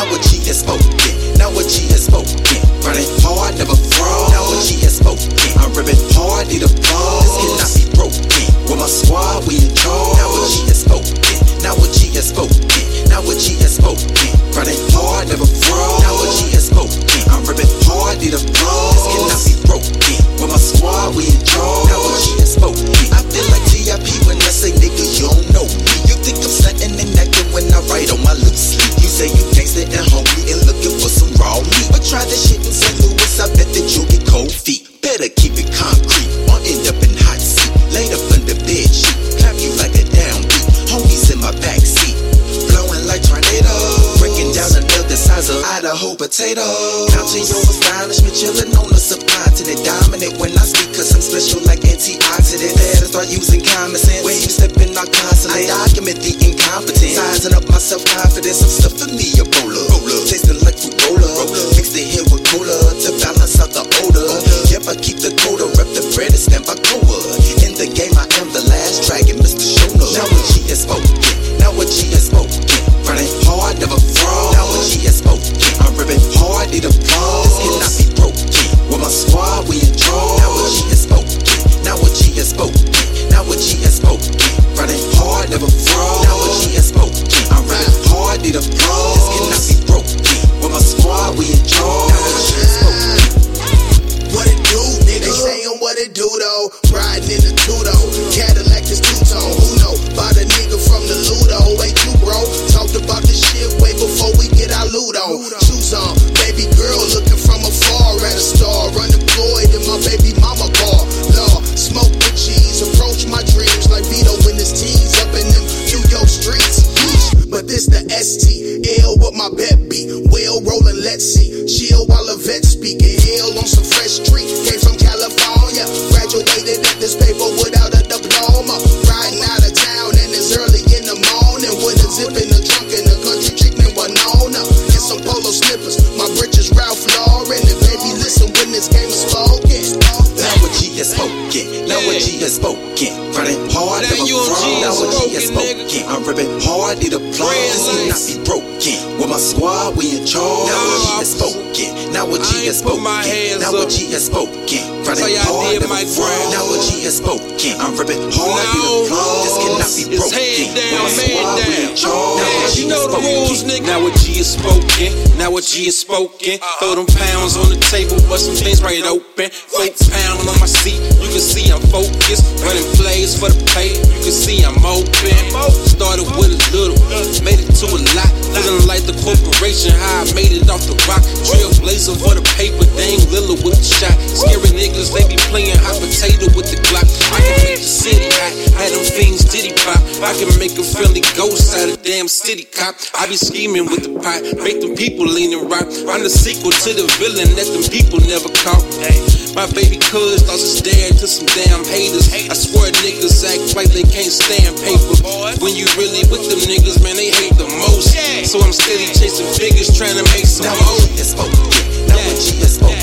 double potato. Counting your astonishment, chillin' on the the dominant when I speak, cause I'm special like antioxidant. Better start using common sense when you slipping out constantly. I document the incompetence, sizing up my self confidence. I'm stuffing me a roller, roller. tasting like fruit roller. Mix the hair with what my bet be. Well rolling, let's see. Now what she has spoken. Running hard, Now never you on fraud. G Now what she spoken, spoken. I'm ripping hard, need applause. This cannot be broken. With my squad, we in charge. Now has spoken, now what ain't has spoken. Now what she has spoken. Running hard, never my grind. Now what she has spoken. I'm ripping hard, applause. This cannot be broken. head down, man down. Now what you has know the spoken. rules, nigga. Now what G is spoken, now what G is spoken. Uh-huh. Throw them pounds on the table, bust some things right open. Four pound on my seat, you can see I'm focused. Running plays for the pay, you can see I'm open. Started with a little, made it to a lot. Feeling like the corporation, how I made it off the rock. Trailblazer for the paper, Dame Lillard with the shot. Scary niggas, they be playing hot potato with the Glock. I can make the city hot, had them fiends diddy pop. I can make a friendly ghost out of damn city cop. I be scheming with the pot, make them people lean and rock. I'm the sequel to the villain that them people never caught. My baby cuz lost his dad to some damn haters. I swear niggas act like they can't stand paper. When you really with them niggas, man, they hate the most. So I'm steady chasing figures, trying to make some more. What she